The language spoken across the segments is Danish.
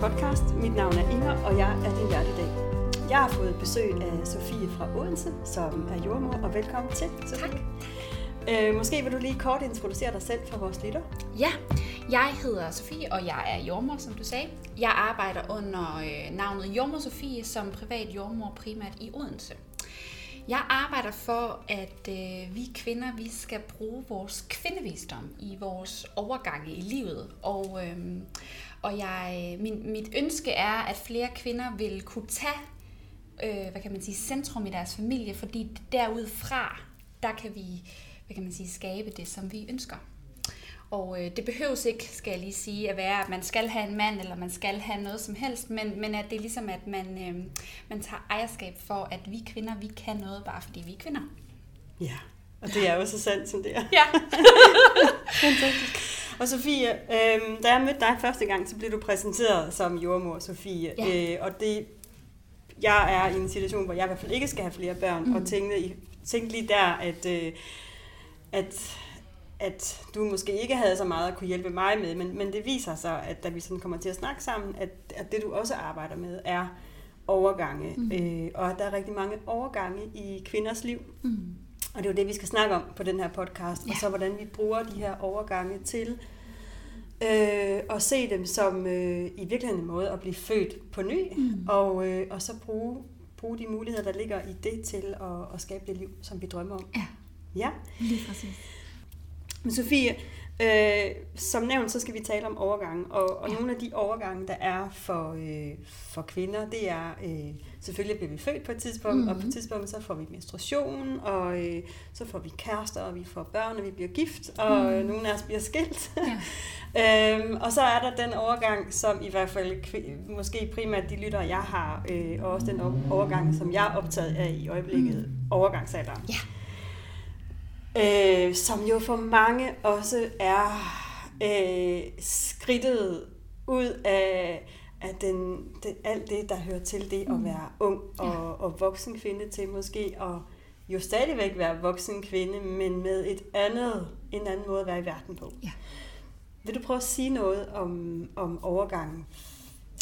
Podcast. Mit navn er Inger, og jeg er din vært i dag. Jeg har fået besøg af Sofie fra Odense, som er jordmor, og velkommen til. Tak. Øh, måske vil du lige kort introducere dig selv for vores lytter. Ja, jeg hedder Sofie, og jeg er jordmor, som du sagde. Jeg arbejder under øh, navnet Jordmor Sofie som privat jordmor primært i Odense. Jeg arbejder for, at øh, vi kvinder vi skal bruge vores kvindevisdom i vores overgange i livet. Og, øh, og jeg, min, mit ønske er, at flere kvinder vil kunne tage øh, hvad kan man sige, centrum i deres familie, fordi derudfra, der kan vi hvad kan man sige, skabe det, som vi ønsker. Og øh, det behøves ikke, skal jeg lige sige, at være, at man skal have en mand, eller man skal have noget som helst, men, men at det er ligesom, at man, øh, man tager ejerskab for, at vi kvinder, vi kan noget, bare fordi vi er kvinder. Ja, og det er jo så sandt, som det er. Ja. Fantastisk. Og Sofie, øh, da jeg mødte dig første gang, så blev du præsenteret som jordmor Sofie. Ja. Øh, og det, jeg er i en situation, hvor jeg i hvert fald ikke skal have flere børn, mm. og tænkte, i- tænkte lige der, at, øh, at, at du måske ikke havde så meget at kunne hjælpe mig med, men, men det viser sig, at da vi sådan kommer til at snakke sammen, at, at det du også arbejder med er overgange, mm. øh, og at der er rigtig mange overgange i kvinders liv. Mm. Og det er jo det, vi skal snakke om på den her podcast, ja. og så hvordan vi bruger de her overgange til øh, at se dem som øh, i virkeligheden en måde at blive født på ny, mm. og, øh, og så bruge, bruge de muligheder, der ligger i det til at, at skabe det liv, som vi drømmer om. Ja, Ja, lige præcis. men Sofie, øh, som nævnt, så skal vi tale om overgange, og, og ja. Nogle af de overgange, der er for, øh, for kvinder, det er, øh, selvfølgelig bliver vi født på et tidspunkt, mm-hmm. og på et Mhm. tidspunkt så får vi menstruation, og øh, så får vi kærester, og vi får børn, og vi bliver gift, og mm. Nogle af os bliver skilt. Ja. øhm, og så er der den overgang, som i hvert fald kvi- måske primært de lytter, jeg har, øh, og også den overgang, som jeg er optaget af i øjeblikket, mm. overgangsalderen. Ja. Øh, som jo for mange også er øh, skridtet ud af, af den, det, alt det, der hører til det at Mm. være ung Ja. og, og voksen kvinde til måske at jo stadigvæk være voksen kvinde, men med et andet, en anden måde at være i verden på. Ja. Vil du prøve at sige noget om, om overgangen,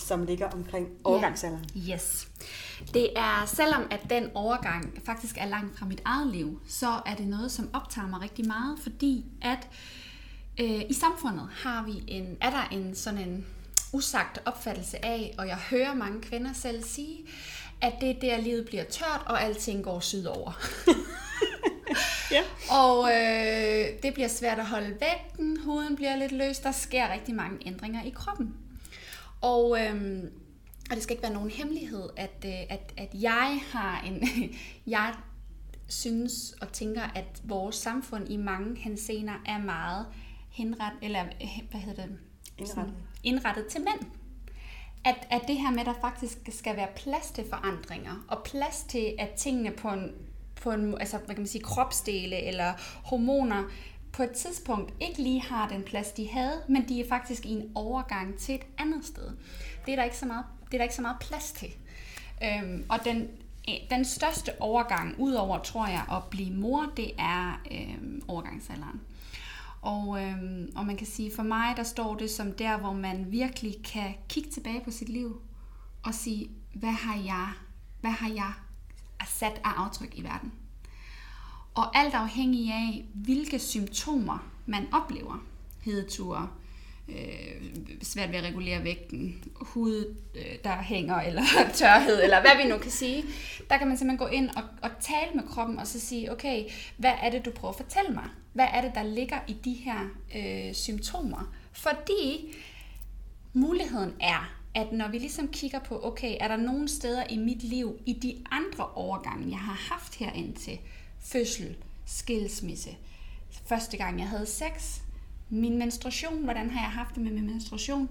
som ligger omkring overgangsalderen? Yes. Det er, selvom at den overgang faktisk er langt fra mit eget liv, så er det noget, som optager mig rigtig meget, fordi at øh, i samfundet har vi en, er der en sådan en usagt opfattelse af, og jeg hører mange kvinder selv sige, at det er der, livet bliver tørt, og alting går sydover. Ja. Og øh, det bliver svært at holde vægten, huden bliver lidt løs, der sker rigtig mange ændringer i kroppen. Og, øh, og det skal ikke være nogen hemmelighed, at, øh, at, at jeg har en... jeg synes og tænker, at vores samfund i mange hensener er meget henret, eller øh, hvad hedder det? Indrettet. indrettet til mænd. At, at det her med, at der faktisk skal være plads til forandringer, og plads til, at tingene på en, på en altså, hvad kan man sige, kropsdele eller hormoner på et tidspunkt ikke lige har den plads, de havde, men de er faktisk i en overgang til et andet sted. Det er der ikke så meget, det er der ikke så meget plads til. Øhm, og den, øh, den største overgang, udover, tror jeg, at blive mor, det er øhm, overgangsalderen. Og, øhm, og man kan sige, for mig, der står det som der, hvor man virkelig kan kigge tilbage på sit liv og sige, hvad har jeg, hvad har jeg sat af aftryk i verden? Og alt afhængig af, hvilke symptomer man oplever, hedeture, øh, svært ved at regulere vægten, hud, øh, der hænger, eller tørhed, eller hvad vi nu kan sige, der kan man simpelthen gå ind og, og tale med kroppen, og så sige, okay, hvad er det, du prøver at fortælle mig? Hvad er det, der ligger i de her øh, symptomer? Fordi muligheden er, at når vi ligesom kigger på, okay, er der nogle steder i mit liv, i de andre overgange, jeg har haft her indtil, fødsel, skilsmisse, første gang jeg havde sex, min menstruation, hvordan har jeg haft det med min menstruation?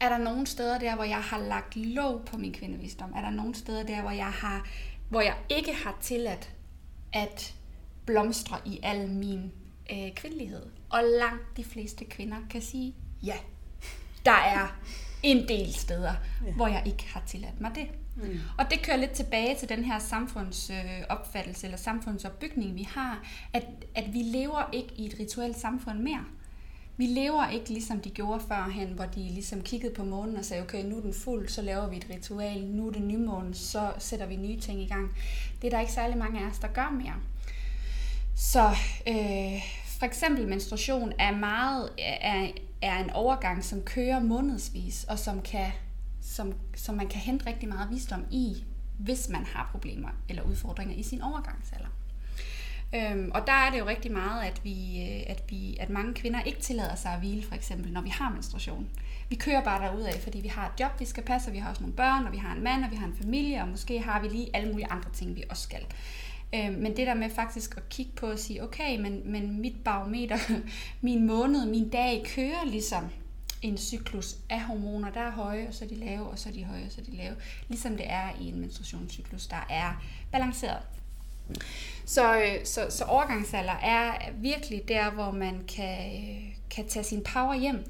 Er der nogle steder der, hvor jeg har lagt låg på min kvindevisdom? Er der nogle steder der, hvor jeg, har, hvor jeg ikke har tilladt at blomstre i al min øh, kvindelighed? Og langt de fleste kvinder kan sige, ja, der er en del steder, Ja. hvor jeg ikke har tilladt mig det. Mm. Og det kører lidt tilbage til den her samfundsopfattelse øh, eller samfundsopbygning, vi har, at, at vi lever ikke i et rituelt samfund mere. Vi lever ikke ligesom de gjorde førhen, hvor de ligesom kiggede på månen og sagde, okay, nu er den fuld, så laver vi et ritual, nu er det nymånen, så sætter vi nye ting i gang. Det er der ikke særlig mange af os, der gør mere. Så øh, for eksempel menstruation er meget er, er en overgang, som kører månedsvis, og som, kan, som, som man kan hente rigtig meget visdom i, hvis man har problemer eller udfordringer i sin overgangsalder. Øhm, og der er det jo rigtig meget, at, vi, øh, at, vi, at mange kvinder ikke tillader sig at hvile, for eksempel, når vi har menstruation. Vi kører bare af, fordi vi har et job, vi skal passe, og vi har også nogle børn, og vi har en mand, og vi har en familie, og måske har vi lige alle mulige andre ting, vi også skal. Øhm, men det der med faktisk at kigge på og sige, okay, men, men mit barometer, min måned, min dag kører ligesom en cyklus af hormoner, der er høje, og så er de lave, og så er de høje, og så er de lave. Ligesom det er i en menstruationscyklus, der er balanceret. Så, øh, så, så overgangsalder er virkelig der, hvor man kan, kan tage sin power hjem,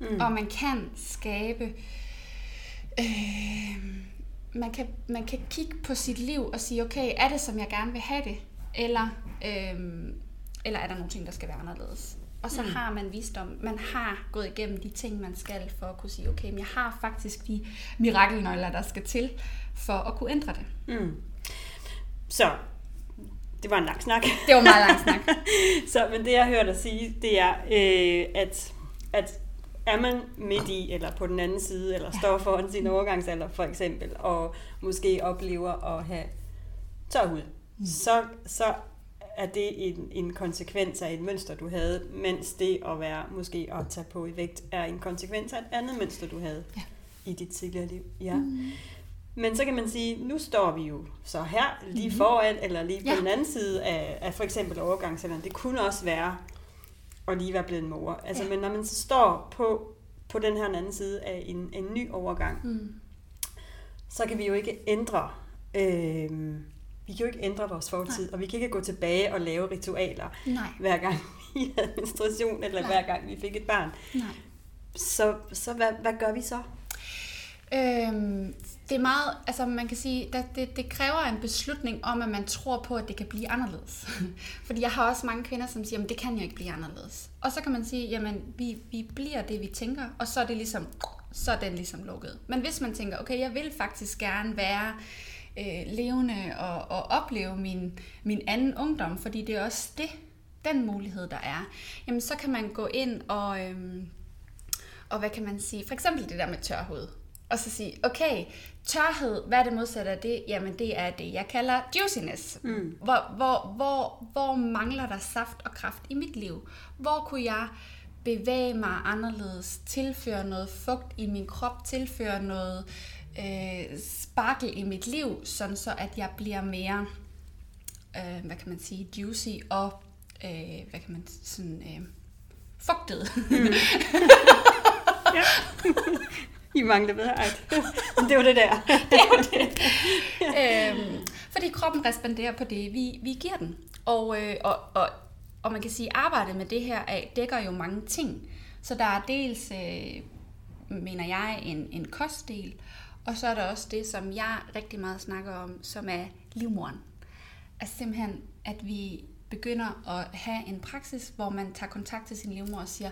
mm. og man kan skabe... Øh, man, kan, man kan kigge på sit liv og sige, okay, er det, som jeg gerne vil have det? Eller, øh, eller er der nogle ting, der skal være anderledes? Og så mm. har man visdom. Man har gået igennem de ting, man skal, for at kunne sige, okay, men jeg har faktisk de mirakelnøgler, der skal til, for at kunne ændre det. Mm. Så det var en lang snak. Det var en meget lang snak. så, men det jeg hørte dig sige, det er, øh, at, at er man midt i, eller på den anden side, eller står foran sin overgangsalder for eksempel, og måske oplever at have tør hud, mm. så, så er det en, en konsekvens af et mønster, du havde, mens det at være måske at tage på i vægt, er en konsekvens af et andet mønster, du havde ja. i dit tidligere liv. Ja. Mm. Men så kan man sige, nu står vi jo så her, lige mm-hmm. foran, eller lige på ja. den anden side af, af for eksempel overgangsalderen. Det kunne også være at lige være blevet en mor. Altså, ja. Men når man så står på, på den her anden side af en, en ny overgang, mm. så kan vi jo ikke ændre... Øh, vi kan jo ikke ændre vores fortid, Nej. og vi kan ikke gå tilbage og lave ritualer, Nej. hver gang vi havde menstruation, eller Nej. hver gang vi fik et barn. Nej. Så, så hvad, hvad gør vi så? Øhm, det er meget, altså man kan sige, at det, det kræver en beslutning om, at man tror på, at det kan blive anderledes. Fordi jeg har også mange kvinder, som siger, at det kan jo ikke blive anderledes. Og så kan man sige, jamen vi, vi bliver det, vi tænker, og så er det ligesom, så er den ligesom lukket. Men hvis man tænker, okay, jeg vil faktisk gerne være øh, levende og, og opleve min, min anden ungdom, fordi det er også det, den mulighed, der er, jamen så kan man gå ind og, øhm, og hvad kan man sige, for eksempel det der med tørhud og så sige, okay, tørhed, hvad er det modsatte af det? Jamen det er det, jeg kalder juiciness. Mm. Hvor, hvor, hvor, hvor mangler der saft og kraft i mit liv? Hvor kunne jeg bevæge mig anderledes, tilføre noget fugt i min krop, tilføre noget øh, sparkel i mit liv, sådan så at jeg bliver mere, øh, hvad kan man sige, juicy og, øh, hvad kan man sådan, øh, fugtet. Mm. ja. I manglede ved det var det der. det var det. øhm, fordi kroppen responderer på det, vi, vi giver den. Og, øh, og, og, og man kan sige, at arbejdet med det her af, dækker jo mange ting. Så der er dels, øh, mener jeg, en, en kostdel, og så er der også det, som jeg rigtig meget snakker om, som er livmoren. Altså simpelthen, at vi begynder at have en praksis, hvor man tager kontakt til sin livmor og siger,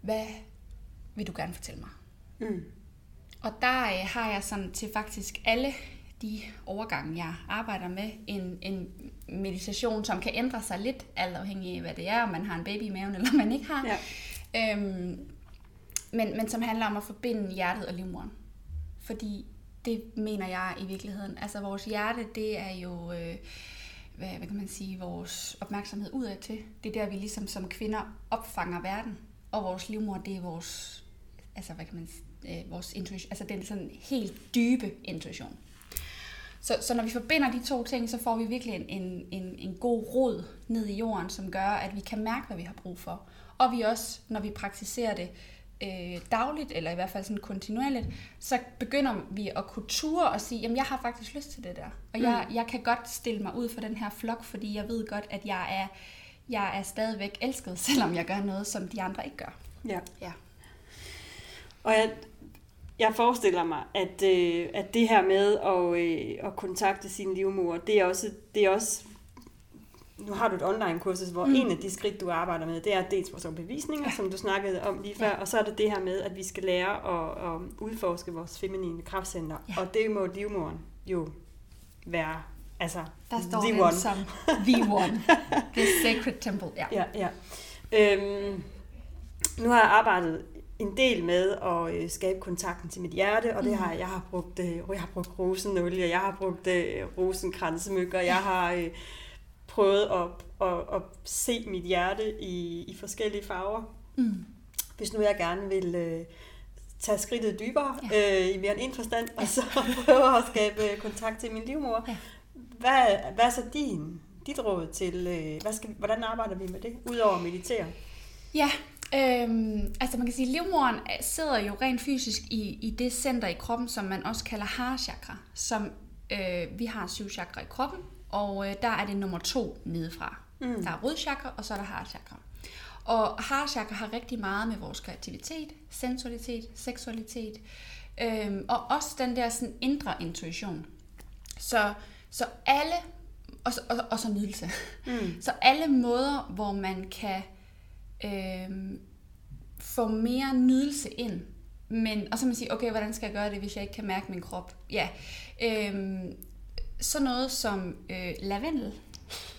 hvad vil du gerne fortælle mig? Mm. Og der øh, har jeg sådan til faktisk alle de overgange, jeg arbejder med, en, en meditation, som kan ændre sig lidt, alt afhængig af, hvad det er, om man har en baby i maven, eller man ikke har. Ja. Øhm, men, men som handler om at forbinde hjertet og livmoderen. Fordi det mener jeg i virkeligheden. Altså vores hjerte, det er jo, øh, hvad, hvad kan man sige, vores opmærksomhed udad til. Det er der, vi ligesom som kvinder opfanger verden. Og vores livmor, det er vores, altså hvad kan man øh, vores intuition, altså den sådan helt dybe intuition. Så, så når vi forbinder de to ting, så får vi virkelig en, en, en, en god rod ned i jorden, som gør, at vi kan mærke, hvad vi har brug for. Og vi også, når vi praktiserer det øh, dagligt, eller i hvert fald sådan kontinuerligt, så begynder vi at kunne ture og sige, jamen jeg har faktisk lyst til det der. Og mm. jeg, jeg kan godt stille mig ud for den her flok, fordi jeg ved godt, at jeg er, jeg er stadigvæk elsket, selvom jeg gør noget, som de andre ikke gør. Ja. ja. Og jeg, jeg forestiller mig, at, øh, at det her med at, øh, at kontakte sin livmor, det er også, det er også nu har du et online-kursus, hvor mm. en af de skridt, du arbejder med, det er dels vores bevisninger, ja. som du snakkede om lige før, ja. og så er det det her med, at vi skal lære at, at udforske vores feminine kraftcenter. Ja. Og det må livmoren jo være Altså, der står the one. som the one. The sacred temple, ja. ja, ja. Øhm, nu har jeg arbejdet en del med at øh, skabe kontakten til mit hjerte, og det mm. har jeg har brugt, øh, jeg har brugt rosenolie, jeg har brugt øh, rosenkransmykker, jeg har øh, prøvet at, at, at se mit hjerte i, i forskellige farver. Mm. Hvis nu jeg gerne vil øh, tage skridtet dybere ja. øh, i mere end en forstand, ja. og så prøve at skabe kontakt til min livmor, ja. hvad, hvad er så din, dit råd til, øh, hvad skal, hvordan arbejder vi med det, udover at meditere? Ja, Øhm, altså man kan sige, at livmoderen sidder jo rent fysisk i, i det center i kroppen, som man også kalder harchakra, som øh, vi har syv chakra i kroppen, og øh, der er det nummer to nedefra. Mm. Der er rødchakra, og så er der harchakra. Og harchakra har rigtig meget med vores kreativitet, sensualitet, seksualitet, øhm, og også den der sådan indre intuition. Så, så alle, og, og, og så nydelse. Mm. Så alle måder, hvor man kan øh, få mere nydelse ind. Men, og så man sige, okay, hvordan skal jeg gøre det, hvis jeg ikke kan mærke min krop? Ja, øh, så noget som øh, lavendel.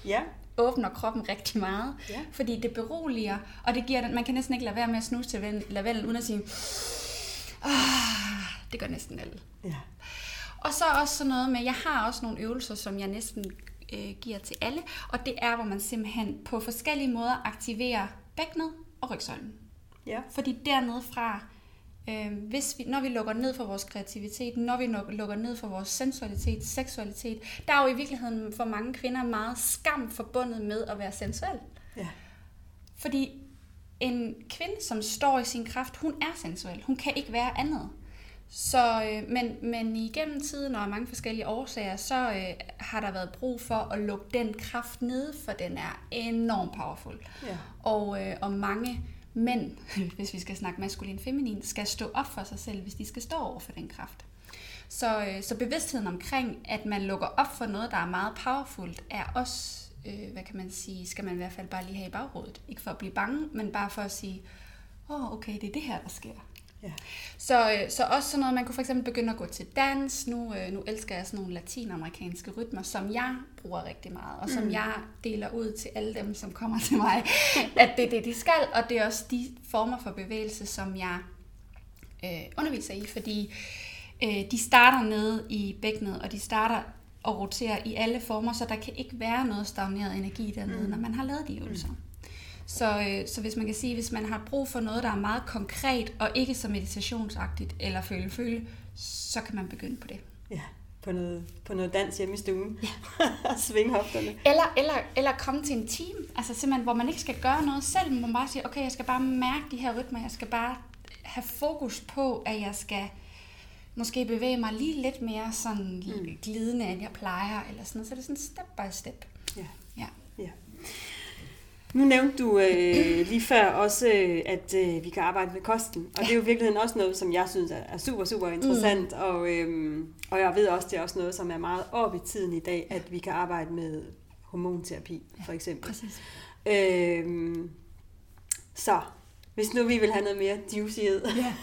Ja. åbner kroppen rigtig meget, ja. fordi det beroliger, og det giver den, man kan næsten ikke lade være med at snuse til lavendel, uden at sige, ah, det gør næsten alle. Ja. Og så også sådan noget med, jeg har også nogle øvelser, som jeg næsten øh, giver til alle, og det er, hvor man simpelthen på forskellige måder aktiverer bækkenet og rygsøjlen. Ja. Fordi dernede fra, øh, hvis vi, når vi lukker ned for vores kreativitet, når vi lukker ned for vores sensualitet, seksualitet, der er jo i virkeligheden for mange kvinder meget skam forbundet med at være sensuel. Ja. Fordi en kvinde, som står i sin kraft, hun er sensuel. Hun kan ikke være andet. Så, øh, men, men igennem tiden og af mange forskellige årsager, så øh, har der været brug for at lukke den kraft ned, for den er enormt powerful. Ja. Og, øh, og mange mænd, hvis vi skal snakke maskulin feminin, skal stå op for sig selv, hvis de skal stå over for den kraft. Så, øh, så bevidstheden omkring, at man lukker op for noget, der er meget powerfult, er også, øh, hvad kan man sige, skal man i hvert fald bare lige have i baghovedet. Ikke for at blive bange, men bare for at sige, åh, oh, okay, det er det her, der sker. Ja. Så, øh, så også sådan noget, man kunne for eksempel begynde at gå til dans. Nu, øh, nu elsker jeg sådan nogle latinamerikanske rytmer, som jeg bruger rigtig meget, og som mm. jeg deler ud til alle dem, som kommer til mig, at det er det, de skal, og det er også de former for bevægelse, som jeg øh, underviser i, fordi øh, de starter nede i bækkenet, og de starter og roterer i alle former, så der kan ikke være noget stagneret energi dernede, mm. når man har lavet de øvelser. Mm. Så, øh, så hvis man kan sige, hvis man har brug for noget, der er meget konkret, og ikke så meditationsagtigt eller føle-føle, så kan man begynde på det. Ja, på noget, på noget dans hjemme i stuen. Ja. Svinge hofterne. Eller, eller, eller komme til en team, altså simpelthen, hvor man ikke skal gøre noget selv, men man bare siger, okay, jeg skal bare mærke de her rytmer, jeg skal bare have fokus på, at jeg skal måske bevæge mig lige lidt mere sådan mm. glidende, end jeg plejer, eller sådan noget. Så det er sådan step by step. Ja. ja. ja. Nu nævnte du øh, lige før også, øh, at øh, vi kan arbejde med kosten, og det er jo i virkeligheden også noget, som jeg synes er super, super interessant, mm. og, øh, og jeg ved også, det er også noget, som er meget op i tiden i dag, at vi kan arbejde med hormonterapi, for eksempel. Præcis. Øh, så, hvis nu vi vil have noget mere juicyhed, ja.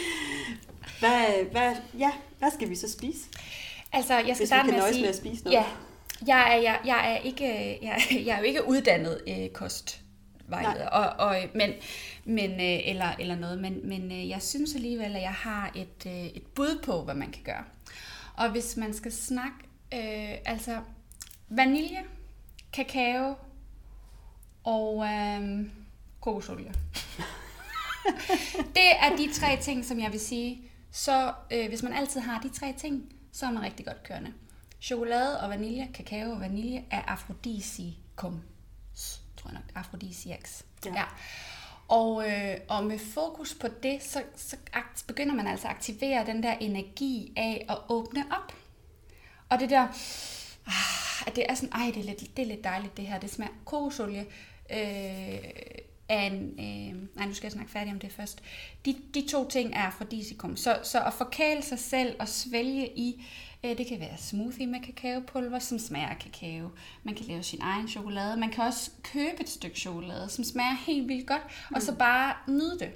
hvad, hvad, ja, hvad skal vi så spise? Altså, jeg skal hvis starte vi kan med at sige, med at spise noget. Ja, jeg er, jeg, jeg er, ikke, jeg, jeg er jo ikke uddannet øh, kostvejleder, og, og, men, men, øh, eller, eller noget, men, men øh, jeg synes alligevel, at jeg har et, øh, et bud på, hvad man kan gøre. Og hvis man skal snakke, øh, altså vanilje, kakao og øh, kokosolie. det er de tre ting, som jeg vil sige. Så øh, hvis man altid har de tre ting, så er man rigtig godt kørende. Chokolade og vanilje, kakao og vanilje er afrodisikum. Tror jeg nok, afrodisiaks. Ja. ja. Og, øh, og med fokus på det, så, så begynder man altså at aktivere den der energi af at åbne op. Og det der, ah, at det er sådan, ej, det er lidt, det er lidt dejligt det her, det smager kokosolie. Øh, er en, øh, nej, nu skal jeg snakke færdig om det først. De, de to ting er afrodisikum. Så, så at forkæle sig selv og svælge i Det kan være smoothie med kakaopulver, som smager af kakao. Man kan lave sin egen chokolade. Man kan også købe et stykke chokolade, som smager helt vildt godt, og så bare nyde det.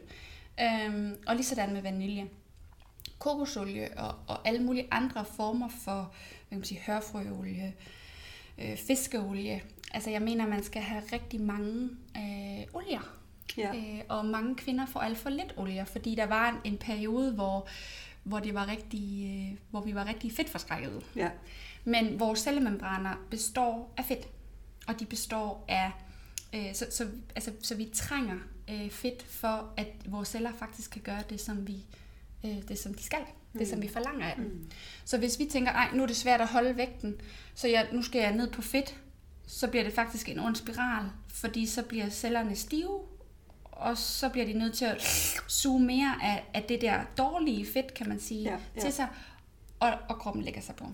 Øhm, og lige sådan med vanilje. Kokosolie og, og alle mulige andre former for hvad kan man sige, hørfrøolie, øh, fiskeolie. Altså jeg mener, man skal have rigtig mange øh, olier. Ja. Øh, og mange kvinder får alt for lidt olie, fordi der var en, en periode, hvor, hvor, det var rigtig, øh, hvor vi var rigtig fedtforskrækkede. Ja. Men vores cellemembraner består af fedt, og de består af, øh, så, så, altså, så vi trænger øh, fedt for, at vores celler faktisk kan gøre det, som vi, øh, det som de skal, det som vi forlanger af dem. Mm. Så hvis vi tænker, ej, nu er det svært at holde vægten, så jeg, nu skal jeg ned på fedt, så bliver det faktisk en ond spiral, fordi så bliver cellerne stive, og så bliver de nødt til at suge mere af, af det der dårlige fedt, kan man sige, Ja, ja, til sig, og, og kroppen lægger sig på.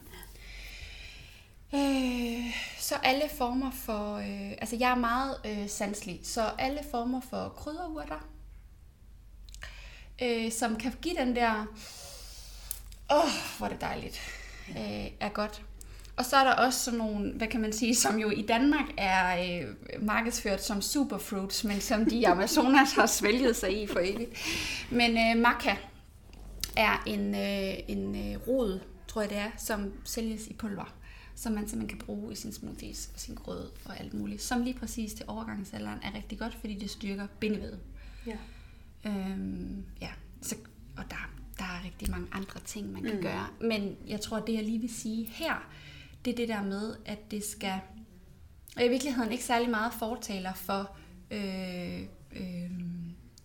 Øh, så alle former for, øh, altså jeg er meget øh, sanselig, så alle former for krydderurter, øh, som kan give den der, åh, oh, hvor er det dejligt, øh, er godt. Og så er der også sådan nogle, hvad kan man sige, som jo i Danmark er øh, markedsført som superfruits, men som de Amazonas har svælget sig i for evigt. Men øh, maca er en, øh, en øh, rod, tror jeg det er, som sælges i pulver, som man simpelthen kan bruge i sin smoothies og sin grød og alt muligt, som lige præcis til overgangsalderen er rigtig godt, fordi det styrker bindevedet. Ja. Øhm, ja, så, og der, der er rigtig mange andre ting, man kan mm. gøre. Men jeg tror, det jeg lige vil sige her, det er det der med, at det skal... Og i virkeligheden ikke særlig meget fortaler for øh, øh,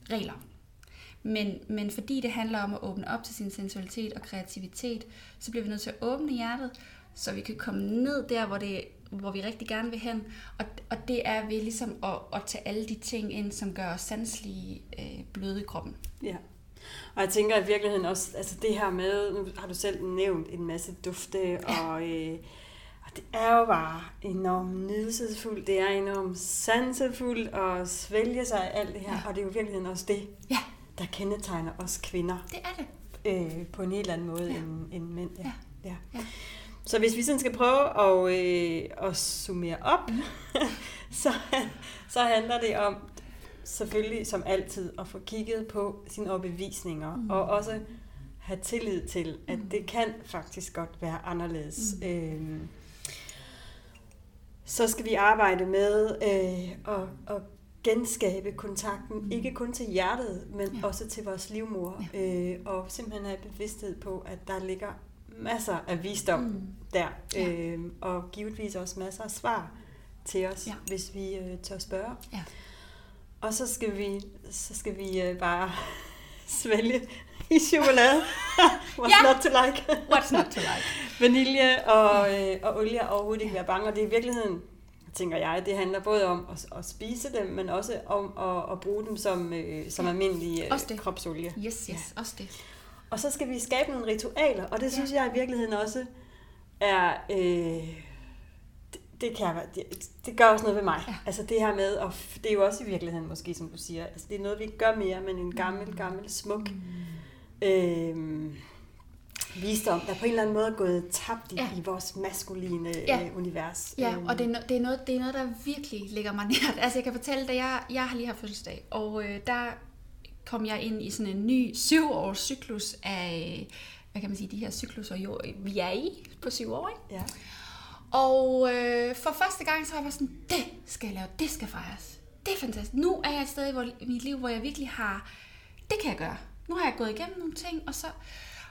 regler. Men, men fordi det handler om at åbne op til sin sensualitet og kreativitet, så bliver vi nødt til at åbne hjertet, så vi kan komme ned der, hvor, det, hvor vi rigtig gerne vil hen. Og, og det er ved ligesom at, at tage alle de ting ind, som gør os sanselige øh, bløde i kroppen. Ja. Og jeg tænker i virkeligheden også, altså det her med, nu har du selv nævnt en masse dufte, ja. og, øh, det er jo bare enormt nydelsesfuldt, det er enormt sansefuldt at svælge sig af alt det her, ja. og det er jo i virkeligheden også det, Ja, der kendetegner os kvinder det er det. øh, på en helt anden måde Ja. end, end mænd. Ja. Ja. Ja. Ja. Så hvis vi sådan skal prøve at, øh, at summere op, så, så handler det om selvfølgelig som altid at få kigget på sine overbevisninger, mm. og også have tillid til, at det kan faktisk godt være anderledes. Mm. Øhm, så skal vi arbejde med øh, at, at genskabe kontakten, mm. ikke kun til hjertet, men Ja. også til vores livmor, ja. øh, og simpelthen have bevidsthed på, at der ligger masser af visdom Mm. der, Ja. øh, og givetvis også masser af svar til os, ja. hvis vi øh, tør spørge. Ja. Og så skal vi, så skal vi øh, bare svælge i chokolade. What's Ja. not to like? What's not to like? Vanilje og, øh, og olie og overhovedet ikke være bange. Og det er i virkeligheden, tænker jeg, det handler både om at, at spise dem, men også om at, at bruge dem som, øh, som almindelig øh, Også det. kropsolie. Yes, yes, Ja. også det. Og så skal vi skabe nogle ritualer, og det Ja. synes jeg i virkeligheden også er... Øh, det, kan jeg, det, det gør også noget ved mig. Ja. Altså det her med, og det er jo også i virkeligheden måske, som du siger, altså det er noget, vi ikke gør mere, men en gammel, gammel, smuk øh, visdom, der på en eller anden måde er gået tabt i, Ja. i vores maskuline Ja. ja. øh, univers. Ja, Øhm, og det er, no, det, er noget, det er noget, der virkelig ligger mig nært. Altså jeg kan fortælle dig, jeg, jeg har lige haft fødselsdag, og øh, der kom jeg ind i sådan en ny syvårs cyklus af, hvad kan man sige, de her cykluser, jo, vi er i på syv år, ikke? Ja. Og øh, for første gang, så var jeg sådan, det skal jeg lave, det skal fejres. Det er fantastisk. Nu er jeg et sted i mit liv, hvor jeg virkelig har, det kan jeg gøre. Nu har jeg gået igennem nogle ting, og så,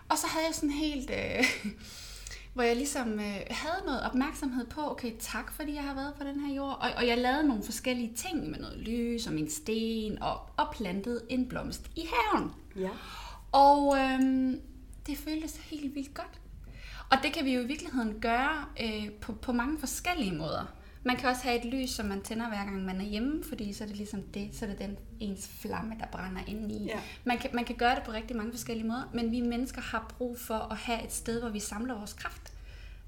og så havde jeg sådan helt, øh, hvor jeg ligesom øh, havde noget opmærksomhed på, okay, tak fordi jeg har været på den her jord. Og, og jeg lavede nogle forskellige ting med noget lys og min sten, og, og plantede en blomst i haven. ja. Og øhm, det føltes helt vildt godt. Og det kan vi jo i virkeligheden gøre øh, på, på mange forskellige måder. Man kan også have et lys, som man tænder hver gang man er hjemme, fordi så er det ligesom det, så er det den ens flamme, der brænder ind i. Ja. Man, kan, man kan gøre det på rigtig mange forskellige måder, men vi mennesker har brug for at have et sted, hvor vi samler vores kraft.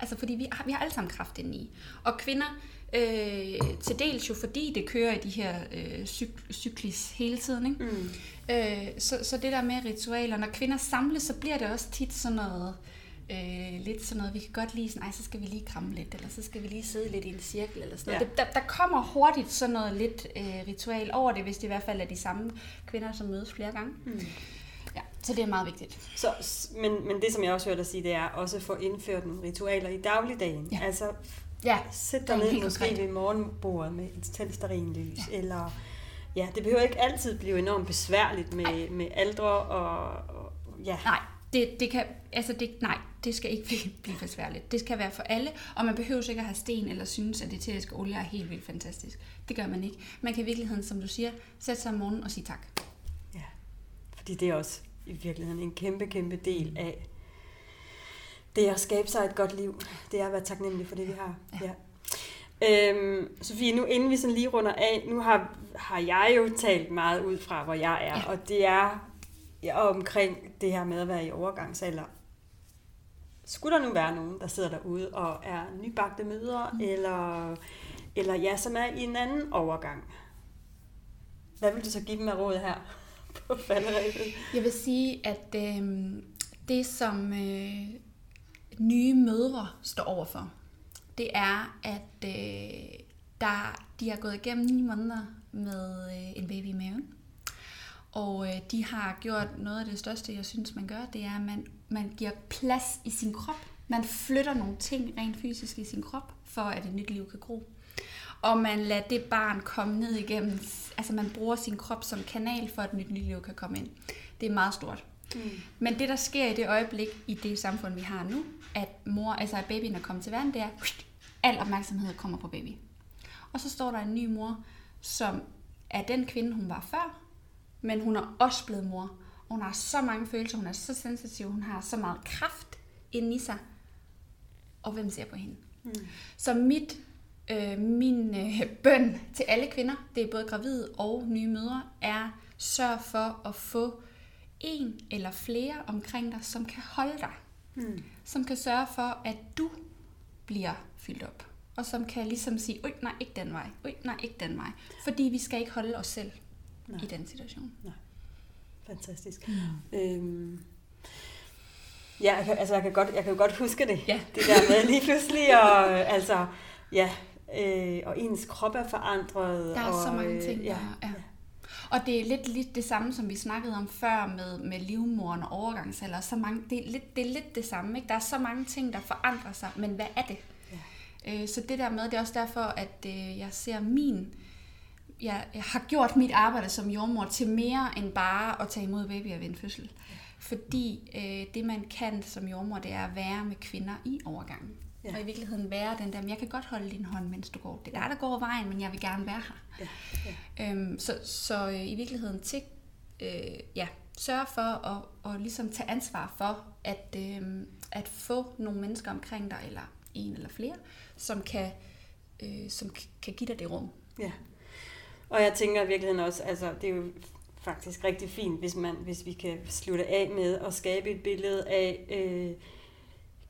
Altså fordi vi har, vi har alle sammen kraft indeni. i. Og kvinder, øh, til dels jo fordi det kører i de her øh, cyk- cyklis hele tiden, ikke? Mm. Øh, så, så det der med ritualer, når kvinder samles, så bliver det også tit sådan noget Øh, lidt sådan noget, vi kan godt lide sådan, ej, så skal vi lige kramme lidt, eller så skal vi lige sidde lidt i en cirkel, eller sådan noget. Ja. Det, der, der kommer hurtigt sådan noget lidt øh, ritual over det, hvis det i hvert fald er de samme kvinder, som mødes flere gange. Mm. Ja, så det er meget vigtigt. Så, men, men det, som jeg også hørte dig sige, det er også at få indført nogle ritualer i dagligdagen. Ja. Altså, Ja, sæt dig ned måske konkret. ved morgenbordet med et tændt stearinlys, Ja. eller ja, det behøver ikke altid blive enormt besværligt med, med aldre og, og ja, Nej, det, det kan, altså det, nej, det skal ikke blive, blive besværligt. Det skal være for alle, og man behøver ikke at have sten eller synes, at eteriske olie er helt vildt fantastisk. Det gør man ikke. Man kan i virkeligheden, som du siger, sætte sig om morgenen og sige tak. ja. Fordi det er også i virkeligheden en kæmpe, kæmpe del af det at skabe sig et godt liv. Det er at være taknemmelig for det, vi har. Ja. Ja. Øhm, Sofie, nu inden vi sådan lige runder af, nu har, har jeg jo talt meget ud fra, hvor jeg er, ja. og det er ja, omkring det her med at være i overgangsalder. Skulle der nu være nogen, der sidder derude og er nybagte mødre, mm. eller, eller ja, som er i en anden overgang? Hvad vil du så give dem af råd her på falderæbet? Jeg vil sige, at øh, det, som øh, nye mødre står overfor, det er, at øh, der, de har gået igennem ni måneder med øh, en baby i maven. Og øh, de har gjort noget af det største, jeg synes, man gør, det er, at man, man giver plads i sin krop. Man flytter nogle ting rent fysisk i sin krop, for at et nyt liv kan gro. Og man lader det barn komme ned igennem, altså man bruger sin krop som kanal, for at et nyt liv kan komme ind. Det er meget stort. Mm. Men det, der sker i det øjeblik, i det samfund, vi har nu, at mor, altså at babyen er kommet til verden, det er, al opmærksomhed kommer på baby. Og så står der en ny mor, som er den kvinde, hun var før, men hun er også blevet mor. Og hun har så mange følelser, hun er så sensitiv, hun har så meget kraft inde i sig. Og hvem ser på hende? Mm. Så mit, øh, min øh, bøn til alle kvinder, det er både gravide og nye mødre, er sørg for at få en eller flere omkring dig, som kan holde dig. Mm. Som kan sørge for, at du bliver fyldt op. Og som kan ligesom sige, oj, nej, ikke den vej. Oj, nej, ikke den vej. Fordi vi skal ikke holde os selv Nej. i den situation. Fantastisk. Mm. Øhm, ja, jeg kan, altså jeg kan, godt, jeg kan jo godt huske det. Ja. Det der med lige pludselig, og øh, altså, ja, øh, og ens krop er forandret. Der er og, så mange øh, ting, ja, der, ja. Og det er lidt, lidt det samme, som vi snakkede om før med, med livmoren og overgangsalder. Så mange, det, er lidt, det er lidt det samme. Ikke? Der er så mange ting, der forandrer sig, men hvad er det? Ja. Øh, så det der med, det er også derfor, at øh, jeg ser min... Jeg, jeg har gjort mit arbejde som jordmor til mere end bare at tage imod babyer ved en fødsel. Fordi øh, det, man kan som jordmor, det er at være med kvinder i overgangen. Ja. Og i virkeligheden være den der, men jeg kan godt holde din hånd, mens du går. Det er dig, der går vejen, men jeg vil gerne være her. Ja, ja. Øhm, så så øh, i virkeligheden til, øh, ja, sørge for at, at ligesom tage ansvar for, at, øh, at få nogle mennesker omkring dig, eller en eller flere, som kan, øh, som kan give dig det rum. Ja. Og jeg tænker i virkeligheden også, altså det er jo faktisk rigtig fint, hvis, man, hvis vi kan slutte af med at skabe et billede af øh,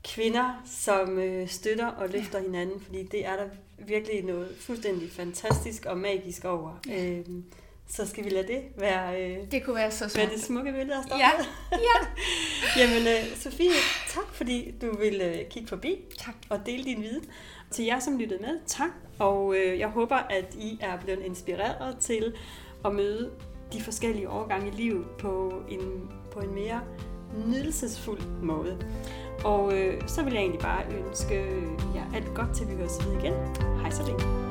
kvinder, som øh, støtter og løfter ja. hinanden, fordi det er der virkelig noget fuldstændig fantastisk og magisk over. Ja. Øh, så skal vi lade det være, øh, Det kunne være så være smukt. det smukke billede at stoppe Ja, ja. Jamen, øh, Sofie, tak fordi du ville øh, kigge forbi Tak. og dele din viden. Til jer, som lyttede med, tak. Og øh, jeg håber, at I er blevet inspireret til at møde de forskellige årgange i livet på en, på en mere nydelsesfuld måde. Og øh, så vil jeg egentlig bare ønske jer alt godt til vi høres ved igen. Hej så længe.